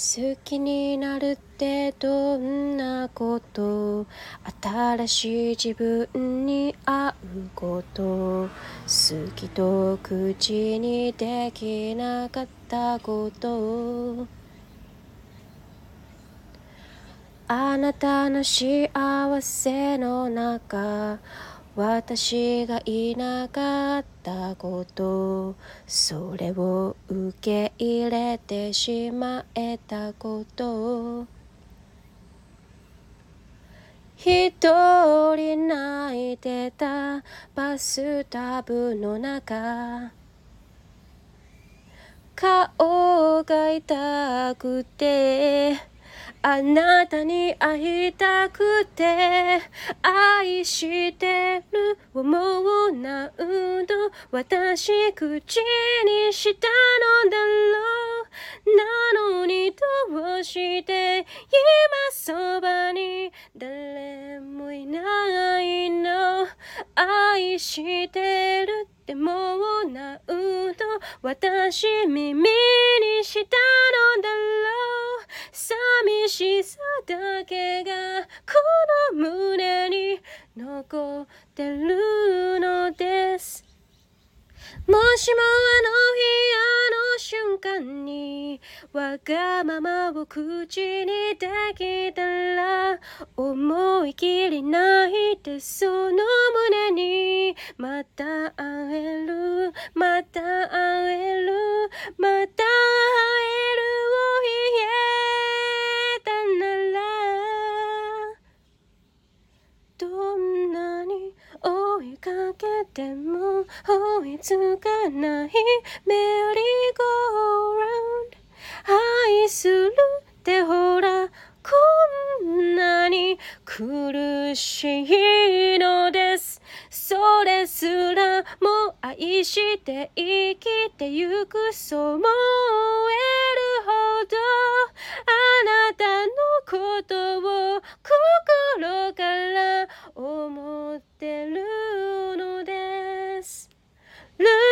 好きになるってどんなこと？新しい自分に会うこと？好きと口にできなかったこと？あなたの幸せの中私がいなかったことそれを受け入れてしまえたこと。一人泣いてたバスタブの中。顔が痛くて。あなたに会いたくて愛してる思うなんと私口にしたのだろう。なのにどうして今そばに誰もいないの。愛してるってもうなんと私耳にしたのだしさだけがこの胸に残ってるのです。もしもあの日あの瞬間にわがままを口にできたら思い切り泣いてその胸にまた会えるどんなに追いかけても追いつかないメリーゴーラウンド。愛するってほらこんなに苦しいのです。それすらも愛して生きてゆくそう思え love.